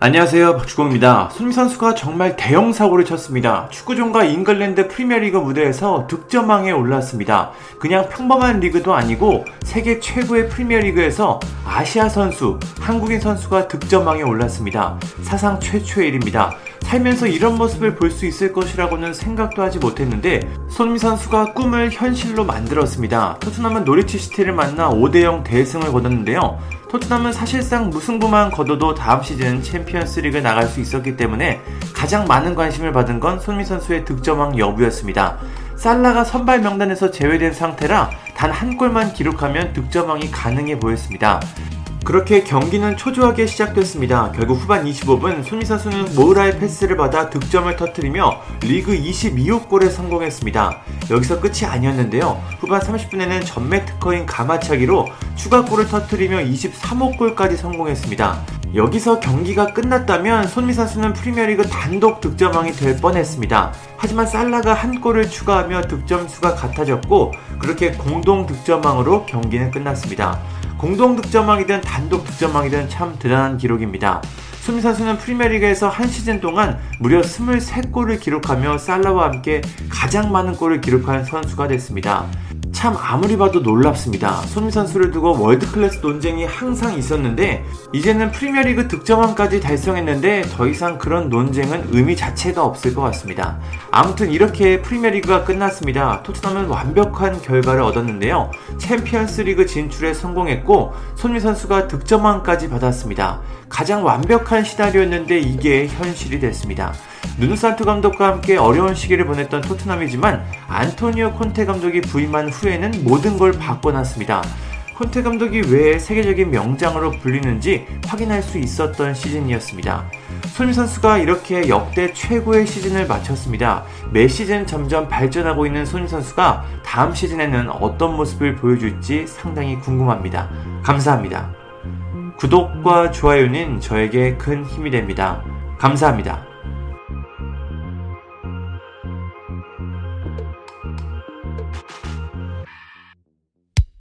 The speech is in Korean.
안녕하세요 박주공입니다. 손흥민 선수가 정말 대형 사고를 쳤습니다. 축구종가 잉글랜드 프리미어리그 무대에서 득점왕에 올랐습니다. 그냥 평범한 리그도 아니고 세계 최고의 프리미어리그에서 아시아 선수, 한국인 선수가 득점왕에 올랐습니다. 사상 최초의 일입니다. 살면서 이런 모습을 볼 수 있을 것이라고는 생각도 하지 못했는데 손흥민 선수가 꿈을 현실로 만들었습니다. 토트넘은 노리치 시티를 만나 5대0 대승을 거뒀는데요. 토트넘은 사실상 무승부만 거둬도 다음 시즌 챔피언스 리그 나갈 수 있었기 때문에 가장 많은 관심을 받은 건 손흥민 선수의 득점왕 여부였습니다. 살라가 선발 명단에서 제외된 상태라 단 한 골만 기록하면 득점왕이 가능해 보였습니다. 그렇게 경기는 초조하게 시작됐습니다. 결국 후반 25분 손흥민 선수는 모우라의 패스를 받아 득점을 터뜨리며 리그 22호 골에 성공했습니다. 여기서 끝이 아니었는데요. 후반 30분에는 전매 특허인 감아차기로 추가골을 터뜨리며 23호 골까지 성공했습니다. 여기서 경기가 끝났다면 손미 선수는 프리미어리그 단독 득점왕이 될 뻔했습니다. 하지만 살라가 한 골을 추가하며 득점 수가 같아졌고 그렇게 공동 득점왕으로 경기는 끝났습니다. 공동 득점왕이든 단독 득점왕이든 참 대단한 기록입니다. 수미 선수는 프리미어리그에서 한 시즌 동안 무려 23골을 기록하며 살라와 함께 가장 많은 골을 기록한 선수가 됐습니다. 참 아무리 봐도 놀랍습니다. 손미 선수를 두고 월드클래스 논쟁이 항상 있었는데 이제는 프리미어리그 득점왕까지 달성했는데 더 이상 그런 논쟁은 의미 자체가 없을 것 같습니다. 아무튼 이렇게 프리미어리그가 끝났습니다. 토트넘은 완벽한 결과를 얻었는데요. 챔피언스리그 진출에 성공했고 손미 선수가 득점왕까지 받았습니다. 가장 완벽한 시나리오였는데 이게 현실이 됐습니다. 누누산투 감독과 함께 어려운 시기를 보냈던 토트넘이지만 안토니오 콘테 감독이 부임한 후에는 모든 걸 바꿔놨습니다. 콘테 감독이 왜 세계적인 명장으로 불리는지 확인할 수 있었던 시즌이었습니다. 손미 선수가 이렇게 역대 최고의 시즌을 마쳤습니다. 매 시즌 점점 발전하고 있는 손미 선수가 다음 시즌에는 어떤 모습을 보여줄지 상당히 궁금합니다. 감사합니다. 구독과 좋아요는 저에게 큰 힘이 됩니다. 감사합니다.